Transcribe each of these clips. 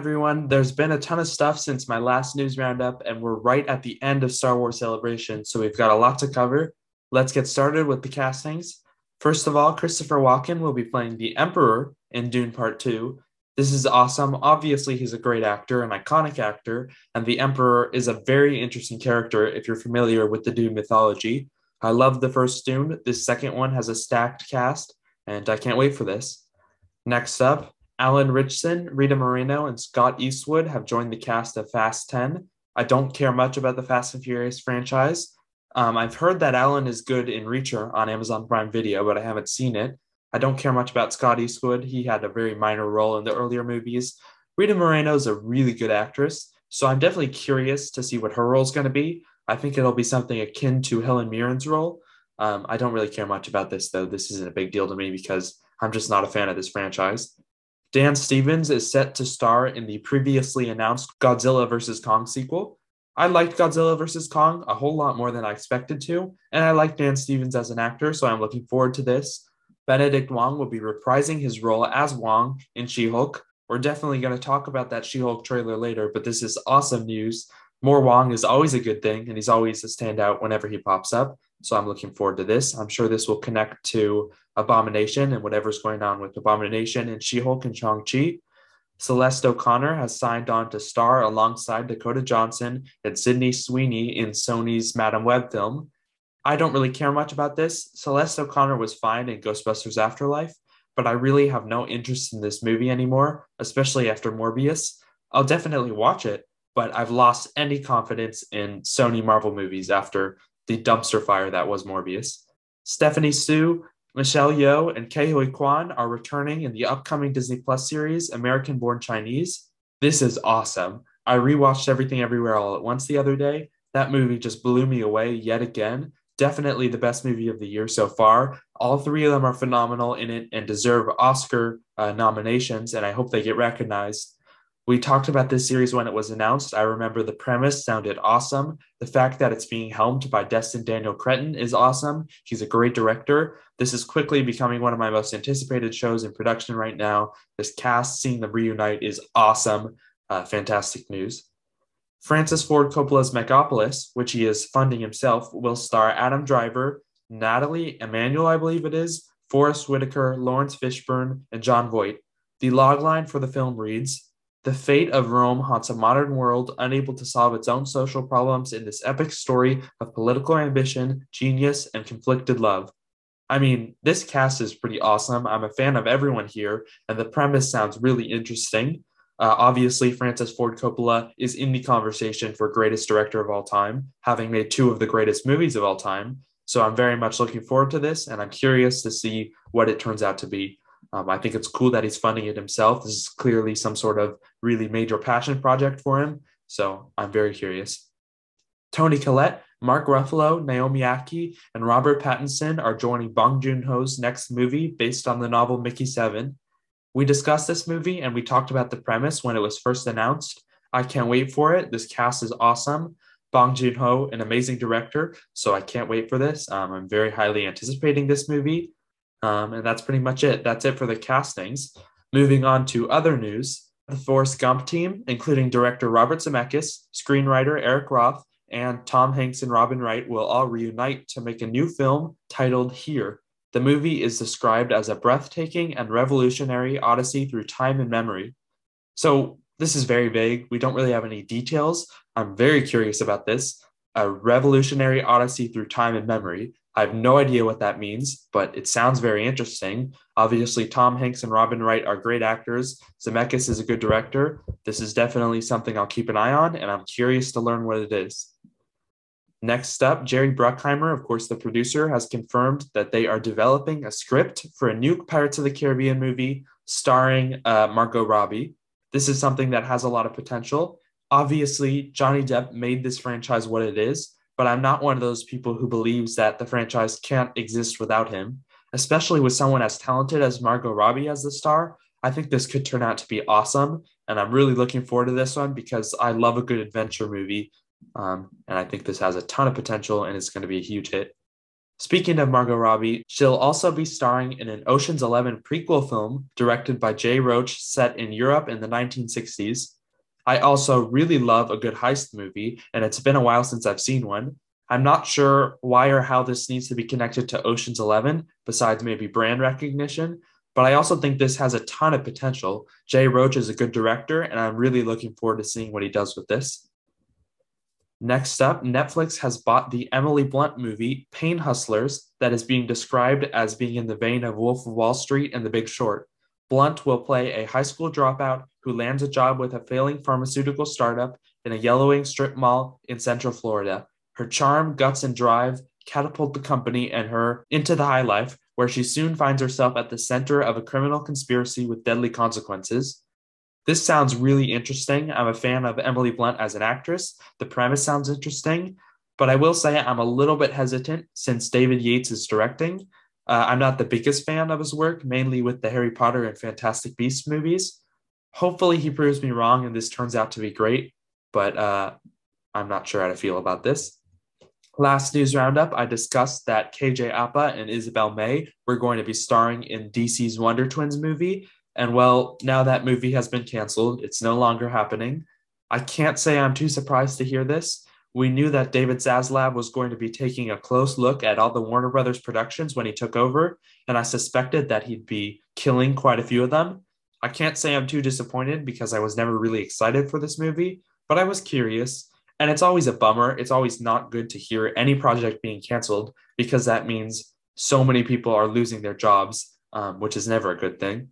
Everyone, there's been a ton of stuff since my last news roundup, and we're right at the end of Star Wars Celebration, so we've got a lot to cover. Let's get started with the castings. First of all, Christopher Walken will be playing the Emperor in Dune Part 2. This is awesome. Obviously, he's a great actor, an iconic actor, and the Emperor is a very interesting character if you're familiar with the Dune mythology. I love the first Dune. This second one has a stacked cast, and I can't wait for this. Next up, Alan Ritchson, Rita Moreno, and Scott Eastwood have joined the cast of Fast 10. I don't care much about the Fast and Furious franchise. Um, I've heard that Alan is good in Reacher on Amazon Prime Video, but I haven't seen it. I don't care much about Scott Eastwood. He had a very minor role in the earlier movies. Rita Moreno is a really good actress, so I'm definitely curious to see what her role is going to be. I think it'll be something akin to Helen Mirren's role. Um, I don't really care much about this, though. This isn't a big deal to me because I'm just not a fan of this franchise. Dan Stevens is set to star in the previously announced Godzilla vs. Kong sequel. I liked Godzilla vs. Kong a whole lot more than I expected to, and I like Dan Stevens as an actor, so I'm looking forward to this. Benedict Wong will be reprising his role as Wong in She Hulk. We're definitely going to talk about that She Hulk trailer later, but this is awesome news. More Wong is always a good thing, and he's always a standout whenever he pops up. So I'm looking forward to this. I'm sure this will connect to Abomination and whatever's going on with Abomination and She Hulk and Shang-Chi. Celeste O'Connor has signed on to star alongside Dakota Johnson and Sydney Sweeney in Sony's Madame Web film. I don't really care much about this. Celeste O'Connor was fine in Ghostbusters Afterlife, but I really have no interest in this movie anymore, especially after Morbius. I'll definitely watch it, but I've lost any confidence in Sony Marvel movies after the dumpster fire that was Morbius. Stephanie Hsu, Michelle Yeoh, and Ke Huy Quan are returning in the upcoming Disney Plus series, American Born Chinese. This is awesome. I rewatched Everything Everywhere All at Once the other day. That movie just blew me away yet again. Definitely the best movie of the year so far. All three of them are phenomenal in it and deserve Oscar uh, nominations, and I hope they get recognized. We talked about this series when it was announced. I remember the premise sounded awesome. The fact that it's being helmed by Destin Daniel Cretton is awesome. He's a great director. This is quickly becoming one of my most anticipated shows in production right now. This cast, seeing them reunite, is awesome. Uh, fantastic news. Francis Ford Coppola's Megapolis, which he is funding himself, will star Adam Driver, Nathalie Emmanuel, I believe it is, Forest Whitaker, Laurence Fishburne, and Jon Voight. The logline for the film reads the fate of Rome haunts a modern world unable to solve its own social problems in this epic story of political ambition, genius, and conflicted love. I mean, this cast is pretty awesome. I'm a fan of everyone here, and the premise sounds really interesting. Uh, obviously, Francis Ford Coppola is in the conversation for greatest director of all time, having made two of the greatest movies of all time. So I'm very much looking forward to this, and I'm curious to see what it turns out to be. Um, I think it's cool that he's funding it himself. This is clearly some sort of really major passion project for him. So I'm very curious. Toni Collette, Mark Ruffalo, Naomi Ackie, and Robert Pattinson are joining Bong Joon Ho's next movie based on the novel Mickey 7. We discussed this movie and we talked about the premise when it was first announced. I can't wait for it. This cast is awesome. Bong Joon Ho, an amazing director, so I can't wait for this. Um, I'm very highly anticipating this movie. Um, and that's pretty much it. That's it for the castings. Moving on to other news, the Forrest Gump team, including director Robert Zemeckis, screenwriter Eric Roth, and Tom Hanks and Robin Wright, will all reunite to make a new film titled Here. The movie is described as a breathtaking and revolutionary odyssey through time and memory. So, this is very vague. We don't really have any details. I'm very curious about this. A revolutionary odyssey through time and memory. I have no idea what that means, but it sounds very interesting. Obviously, Tom Hanks and Robin Wright are great actors. Zemeckis is a good director. This is definitely something I'll keep an eye on, and I'm curious to learn what it is. Next up, Jerry Bruckheimer, of course, the producer, has confirmed that they are developing a script for a new Pirates of the Caribbean movie starring uh, Margot Robbie. This is something that has a lot of potential. Obviously, Johnny Depp made this franchise what it is but I'm not one of those people who believes that the franchise can't exist without him, especially with someone as talented as Margot Robbie as the star. I think this could turn out to be awesome, and I'm really looking forward to this one because I love a good adventure movie, um, and I think this has a ton of potential and it's going to be a huge hit. Speaking of Margot Robbie, she'll also be starring in an Ocean's 11 prequel film directed by Jay Roach set in Europe in the 1960s. I also really love a good heist movie, and it's been a while since I've seen one. I'm not sure why or how this needs to be connected to Ocean's 11, besides maybe brand recognition, but I also think this has a ton of potential. Jay Roach is a good director, and I'm really looking forward to seeing what he does with this. Next up, Netflix has bought the Emily Blunt movie, Pain Hustlers, that is being described as being in the vein of Wolf of Wall Street and The Big Short. Blunt will play a high school dropout who lands a job with a failing pharmaceutical startup in a yellowing strip mall in Central Florida. Her charm, guts, and drive catapult the company and her into the high life, where she soon finds herself at the center of a criminal conspiracy with deadly consequences. This sounds really interesting. I'm a fan of Emily Blunt as an actress. The premise sounds interesting, but I will say I'm a little bit hesitant since David Yates is directing. Uh, I'm not the biggest fan of his work, mainly with the Harry Potter and Fantastic Beasts movies. Hopefully, he proves me wrong and this turns out to be great, but uh, I'm not sure how to feel about this. Last news roundup, I discussed that KJ Apa and Isabel May were going to be starring in DC's Wonder Twins movie, and well, now that movie has been canceled, it's no longer happening. I can't say I'm too surprised to hear this. We knew that David Zaslav was going to be taking a close look at all the Warner Brothers productions when he took over, and I suspected that he'd be killing quite a few of them. I can't say I'm too disappointed because I was never really excited for this movie, but I was curious. And it's always a bummer. It's always not good to hear any project being canceled because that means so many people are losing their jobs, um, which is never a good thing.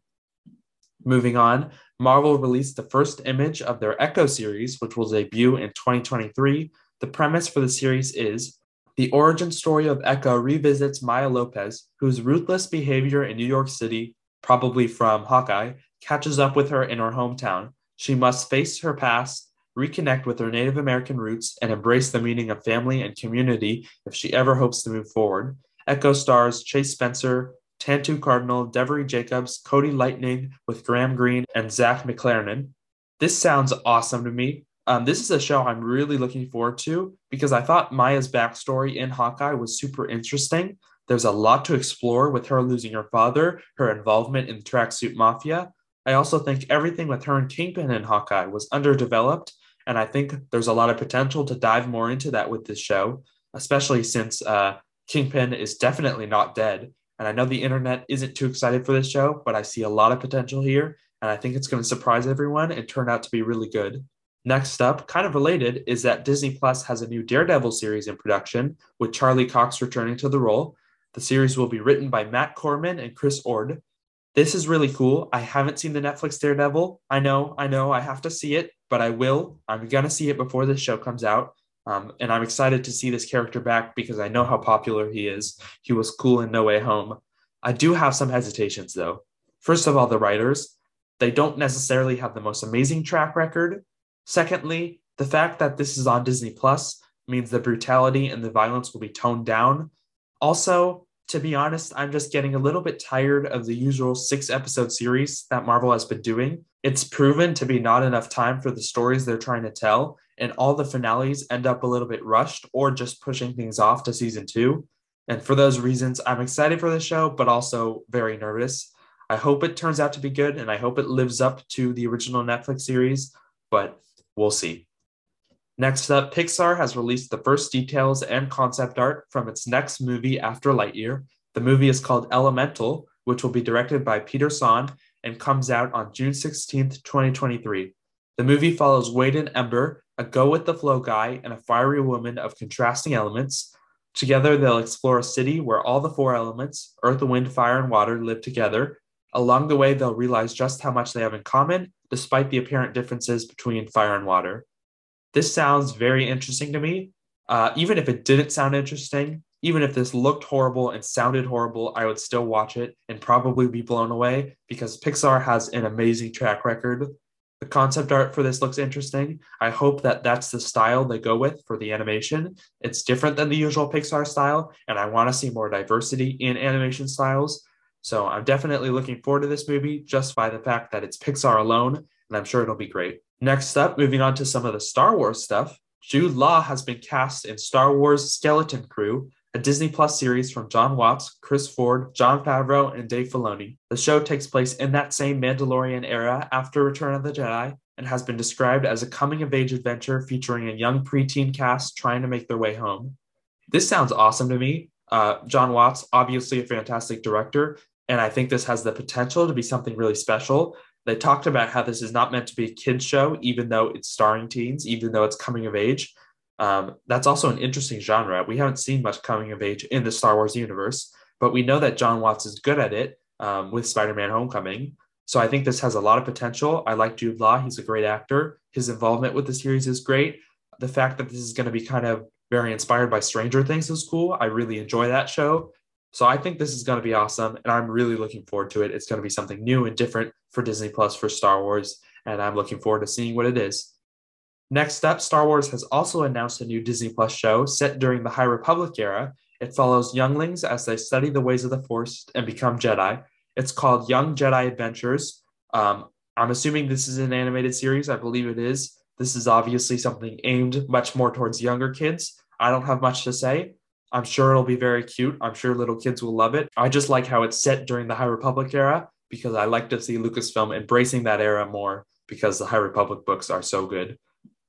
Moving on, Marvel released the first image of their Echo series, which will debut in 2023. The premise for the series is the origin story of Echo revisits Maya Lopez, whose ruthless behavior in New York City, probably from Hawkeye, catches up with her in her hometown. She must face her past, reconnect with her Native American roots, and embrace the meaning of family and community if she ever hopes to move forward. Echo stars Chaske Spencer, Tantoo Cardinal, Devery Jacobs, Cody Lightning with Graham Greene, and Zahn McClarnon. This sounds awesome to me. Um, this is a show I'm really looking forward to because I thought Maya's backstory in Hawkeye was super interesting. There's a lot to explore with her losing her father, her involvement in the tracksuit mafia. I also think everything with her and Kingpin in Hawkeye was underdeveloped, and I think there's a lot of potential to dive more into that with this show, especially since uh, Kingpin is definitely not dead. And I know the internet isn't too excited for this show, but I see a lot of potential here. And I think it's going to surprise everyone and turn out to be really good. Next up, kind of related, is that Disney Plus has a new Daredevil series in production with Charlie Cox returning to the role. The series will be written by Matt Corman and Chris Ord. This is really cool. I haven't seen the Netflix Daredevil. I know, I know, I have to see it, but I will. I'm going to see it before this show comes out. Um, and I'm excited to see this character back because I know how popular he is. He was cool in No Way Home. I do have some hesitations though. First of all, the writers, they don't necessarily have the most amazing track record. Secondly, the fact that this is on Disney Plus means the brutality and the violence will be toned down. Also, to be honest, I'm just getting a little bit tired of the usual six episode series that Marvel has been doing. It's proven to be not enough time for the stories they're trying to tell, and all the finales end up a little bit rushed or just pushing things off to season two. And for those reasons, I'm excited for the show, but also very nervous. I hope it turns out to be good and I hope it lives up to the original Netflix series, but we'll see. Next up, Pixar has released the first details and concept art from its next movie after Lightyear. The movie is called Elemental, which will be directed by Peter Sohn and comes out on June 16th, 2023. The movie follows Wade and Ember, a go with the flow guy and a fiery woman of contrasting elements. Together, they'll explore a city where all the four elements earth, wind, fire, and water live together. Along the way, they'll realize just how much they have in common, despite the apparent differences between fire and water. This sounds very interesting to me. Uh, even if it didn't sound interesting, even if this looked horrible and sounded horrible, I would still watch it and probably be blown away because Pixar has an amazing track record. The concept art for this looks interesting. I hope that that's the style they go with for the animation. It's different than the usual Pixar style, and I want to see more diversity in animation styles. So I'm definitely looking forward to this movie just by the fact that it's Pixar alone, and I'm sure it'll be great. Next up, moving on to some of the Star Wars stuff, Jude Law has been cast in Star Wars Skeleton Crew, a Disney Plus series from Jon Watts, Chris Ford, Jon Favreau, and Dave Filoni. The show takes place in that same Mandalorian era after Return of the Jedi and has been described as a coming of age adventure featuring a young preteen cast trying to make their way home. This sounds awesome to me. Uh, Jon Watts, obviously a fantastic director, and I think this has the potential to be something really special. They talked about how this is not meant to be a kids show, even though it's starring teens, even though it's coming of age. Um, that's also an interesting genre. We haven't seen much coming of age in the Star Wars universe, but we know that Jon Watts is good at it um, with Spider Man Homecoming. So I think this has a lot of potential. I like Jude Law. He's a great actor. His involvement with the series is great. The fact that this is going to be kind of very inspired by Stranger Things is cool. I really enjoy that show. So I think this is going to be awesome. And I'm really looking forward to it. It's going to be something new and different for Disney Plus for Star Wars. And I'm looking forward to seeing what it is. Next up, Star Wars has also announced a new Disney Plus show set during the High Republic era. It follows younglings as they study the ways of the Force and become Jedi. It's called Young Jedi Adventures. Um, I'm assuming this is an animated series. I believe it is. This is obviously something aimed much more towards younger kids. I don't have much to say. I'm sure it'll be very cute. I'm sure little kids will love it. I just like how it's set during the High Republic era because I like to see Lucasfilm embracing that era more because the High Republic books are so good.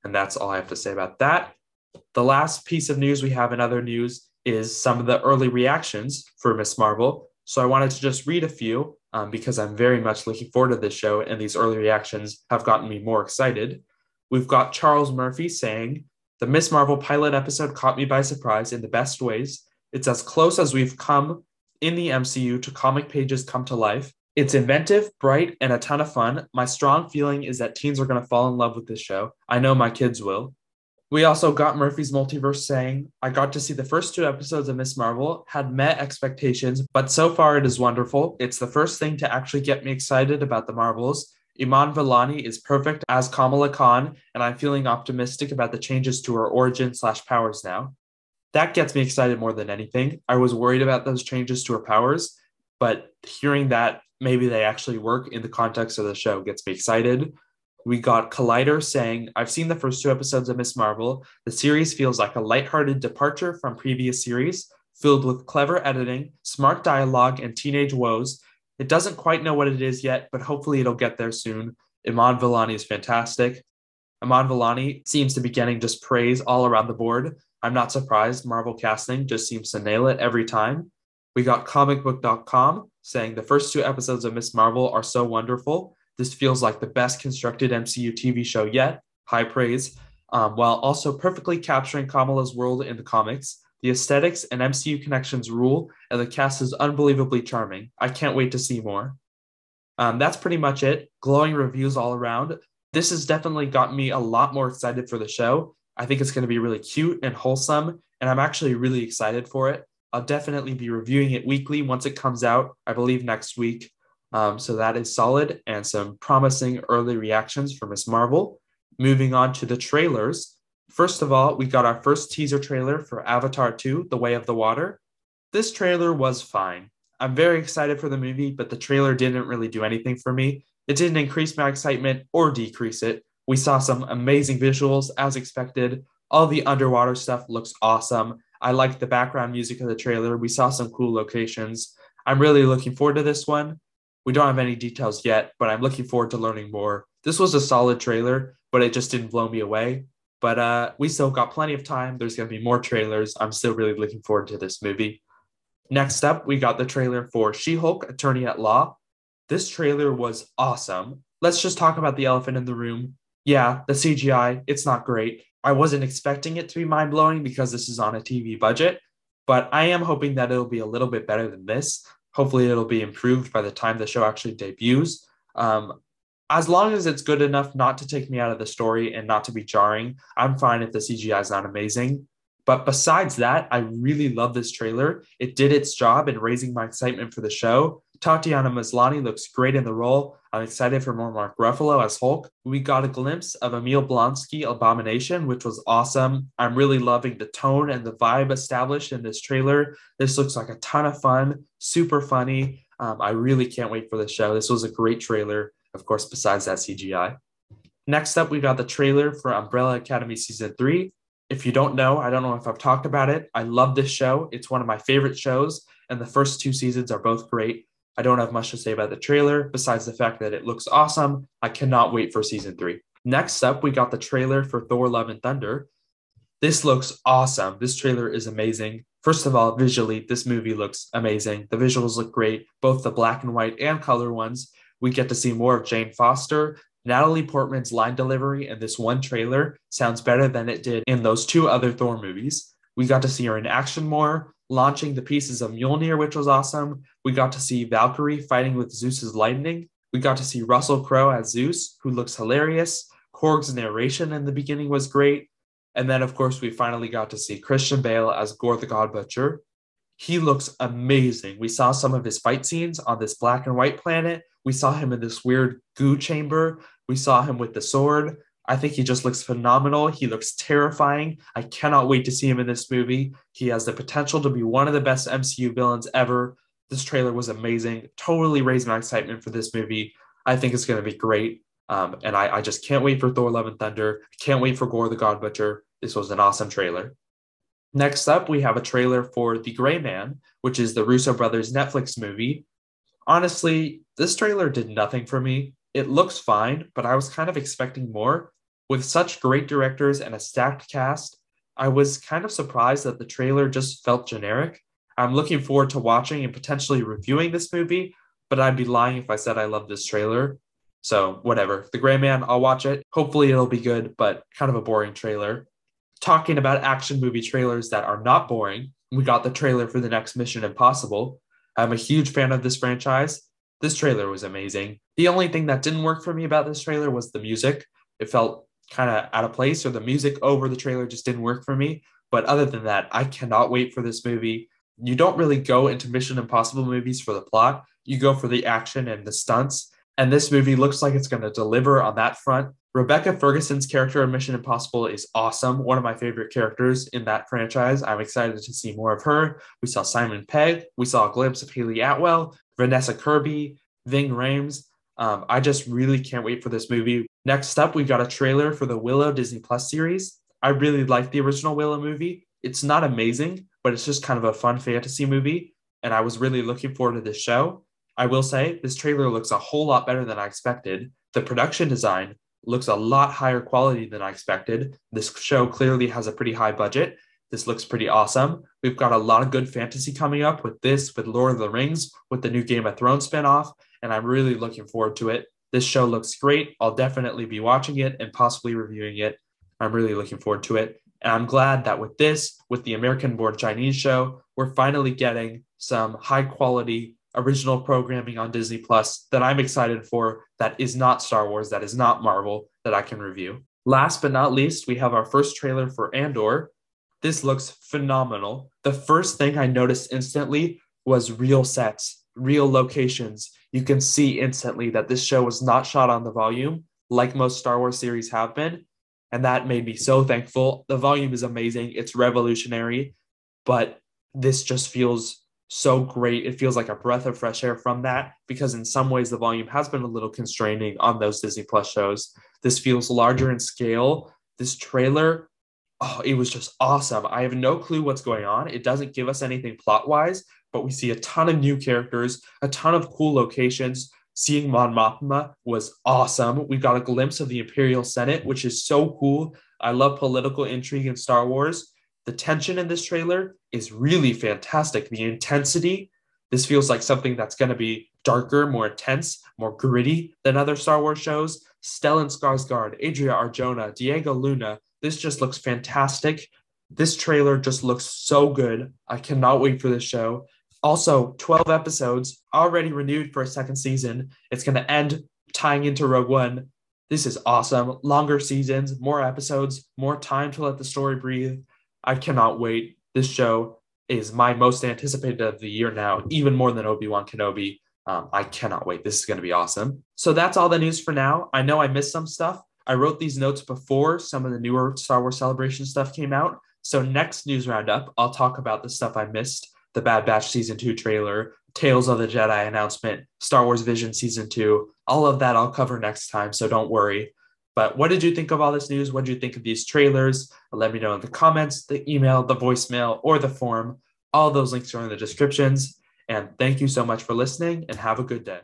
And that's all I have to say about that. The last piece of news we have in other news is some of the early reactions for Miss Marvel. So I wanted to just read a few um, because I'm very much looking forward to this show, and these early reactions have gotten me more excited. We've got Charles Murphy saying, The Miss Marvel pilot episode caught me by surprise in the best ways. It's as close as we've come in the MCU to comic pages come to life. It's inventive, bright, and a ton of fun. My strong feeling is that teens are going to fall in love with this show. I know my kids will. We also got Murphy's Multiverse saying, I got to see the first two episodes of Miss Marvel, had met expectations, but so far it is wonderful. It's the first thing to actually get me excited about the Marvels. Iman Vellani is perfect as Kamala Khan, and I'm feeling optimistic about the changes to her origin slash powers now. That gets me excited more than anything. I was worried about those changes to her powers, but hearing that maybe they actually work in the context of the show gets me excited. We got Collider saying, I've seen the first two episodes of Miss Marvel. The series feels like a lighthearted departure from previous series, filled with clever editing, smart dialogue, and teenage woes. It doesn't quite know what it is yet, but hopefully it'll get there soon. Iman Vellani is fantastic. Iman Vellani seems to be getting just praise all around the board. I'm not surprised. Marvel casting just seems to nail it every time. We got comicbook.com saying the first two episodes of Miss Marvel are so wonderful. This feels like the best constructed MCU TV show yet. High praise. Um, while also perfectly capturing Kamala's world in the comics. The aesthetics and MCU connections rule, and the cast is unbelievably charming. I can't wait to see more. Um, that's pretty much it. Glowing reviews all around. This has definitely gotten me a lot more excited for the show. I think it's going to be really cute and wholesome, and I'm actually really excited for it. I'll definitely be reviewing it weekly once it comes out, I believe next week. Um, so that is solid and some promising early reactions for Miss Marvel. Moving on to the trailers. First of all, we got our first teaser trailer for Avatar 2 The Way of the Water. This trailer was fine. I'm very excited for the movie, but the trailer didn't really do anything for me. It didn't increase my excitement or decrease it. We saw some amazing visuals as expected. All the underwater stuff looks awesome. I like the background music of the trailer. We saw some cool locations. I'm really looking forward to this one. We don't have any details yet, but I'm looking forward to learning more. This was a solid trailer, but it just didn't blow me away. But uh, we still got plenty of time. There's going to be more trailers. I'm still really looking forward to this movie. Next up, we got the trailer for She Hulk Attorney at Law. This trailer was awesome. Let's just talk about the elephant in the room. Yeah, the CGI, it's not great. I wasn't expecting it to be mind blowing because this is on a TV budget, but I am hoping that it'll be a little bit better than this. Hopefully, it'll be improved by the time the show actually debuts. Um, as long as it's good enough not to take me out of the story and not to be jarring, I'm fine if the CGI is not amazing. But besides that, I really love this trailer. It did its job in raising my excitement for the show. Tatiana Maslany looks great in the role. I'm excited for more Mark Ruffalo as Hulk. We got a glimpse of Emil Blonsky Abomination, which was awesome. I'm really loving the tone and the vibe established in this trailer. This looks like a ton of fun, super funny. Um, I really can't wait for the show. This was a great trailer, of course, besides that CGI. Next up, we got the trailer for Umbrella Academy Season 3. If you don't know, I don't know if I've talked about it. I love this show. It's one of my favorite shows, and the first two seasons are both great. I don't have much to say about the trailer besides the fact that it looks awesome. I cannot wait for season three. Next up, we got the trailer for Thor Love and Thunder. This looks awesome. This trailer is amazing. First of all, visually, this movie looks amazing. The visuals look great, both the black and white and color ones. We get to see more of Jane Foster. Natalie Portman's line delivery in this one trailer sounds better than it did in those two other Thor movies. We got to see her in action more, launching the pieces of Mjolnir, which was awesome. We got to see Valkyrie fighting with Zeus's lightning. We got to see Russell Crowe as Zeus, who looks hilarious. Korg's narration in the beginning was great. And then, of course, we finally got to see Christian Bale as Gorr the God Butcher. He looks amazing. We saw some of his fight scenes on this black and white planet. We saw him in this weird goo chamber. We saw him with the sword. I think he just looks phenomenal. He looks terrifying. I cannot wait to see him in this movie. He has the potential to be one of the best MCU villains ever. This trailer was amazing. Totally raised my excitement for this movie. I think it's going to be great. Um, and I, I just can't wait for Thor Love and Thunder. Can't wait for Gorr the God Butcher. This was an awesome trailer. Next up, we have a trailer for The Gray Man, which is the Russo brothers Netflix movie. Honestly, this trailer did nothing for me. It looks fine, but I was kind of expecting more. With such great directors and a stacked cast, I was kind of surprised that the trailer just felt generic. I'm looking forward to watching and potentially reviewing this movie, but I'd be lying if I said I love this trailer. So, whatever. The Gray Man, I'll watch it. Hopefully, it'll be good, but kind of a boring trailer. Talking about action movie trailers that are not boring, we got the trailer for the next Mission Impossible. I'm a huge fan of this franchise. This trailer was amazing. The only thing that didn't work for me about this trailer was the music. It felt kind of out of place, or the music over the trailer just didn't work for me. But other than that, I cannot wait for this movie. You don't really go into Mission Impossible movies for the plot, you go for the action and the stunts. And this movie looks like it's going to deliver on that front. Rebecca Ferguson's character in Mission Impossible is awesome. One of my favorite characters in that franchise. I'm excited to see more of her. We saw Simon Pegg. We saw a glimpse of Hayley Atwell, Vanessa Kirby, Ving Rhames. Um, I just really can't wait for this movie. Next up, we've got a trailer for the Willow Disney Plus series. I really like the original Willow movie. It's not amazing, but it's just kind of a fun fantasy movie. And I was really looking forward to this show. I will say this trailer looks a whole lot better than I expected. The production design looks a lot higher quality than I expected. This show clearly has a pretty high budget. This looks pretty awesome. We've got a lot of good fantasy coming up with this, with Lord of the Rings, with the new Game of Thrones spinoff, and I'm really looking forward to it. This show looks great. I'll definitely be watching it and possibly reviewing it. I'm really looking forward to it. And I'm glad that with this, with the American Born Chinese show, we're finally getting some high quality original programming on Disney Plus that I'm excited for that is not Star Wars, that is not Marvel, that I can review. Last but not least, we have our first trailer for Andor. This looks phenomenal. The first thing I noticed instantly was real sets, real locations. You can see instantly that this show was not shot on the volume like most Star Wars series have been. And that made me so thankful. The volume is amazing, it's revolutionary, but this just feels so great. It feels like a breath of fresh air from that because in some ways the volume has been a little constraining on those Disney Plus shows. This feels larger in scale. This trailer, oh, it was just awesome. I have no clue what's going on. It doesn't give us anything plot wise, but we see a ton of new characters, a ton of cool locations. Seeing Mon Mothma was awesome. We got a glimpse of the Imperial Senate, which is so cool. I love political intrigue in Star Wars. The tension in this trailer is really fantastic. The intensity, this feels like something that's going to be darker, more intense, more gritty than other Star Wars shows. Stellan Skarsgård, Adria Arjona, Diego Luna. This just looks fantastic. This trailer just looks so good. I cannot wait for this show. Also, 12 episodes already renewed for a second season. It's going to end tying into Rogue One. This is awesome. Longer seasons, more episodes, more time to let the story breathe. I cannot wait. This show is my most anticipated of the year now, even more than Obi Wan Kenobi. Um, I cannot wait. This is going to be awesome. So that's all the news for now. I know I missed some stuff. I wrote these notes before some of the newer Star Wars Celebration stuff came out. So next news roundup, I'll talk about the stuff I missed: the Bad Batch season two trailer, Tales of the Jedi announcement, Star Wars Vision season two. All of that I'll cover next time. So don't worry. But what did you think of all this news? What did you think of these trailers? Let me know in the comments, the email, the voicemail, or the form. All those links are in the descriptions. And thank you so much for listening and have a good day.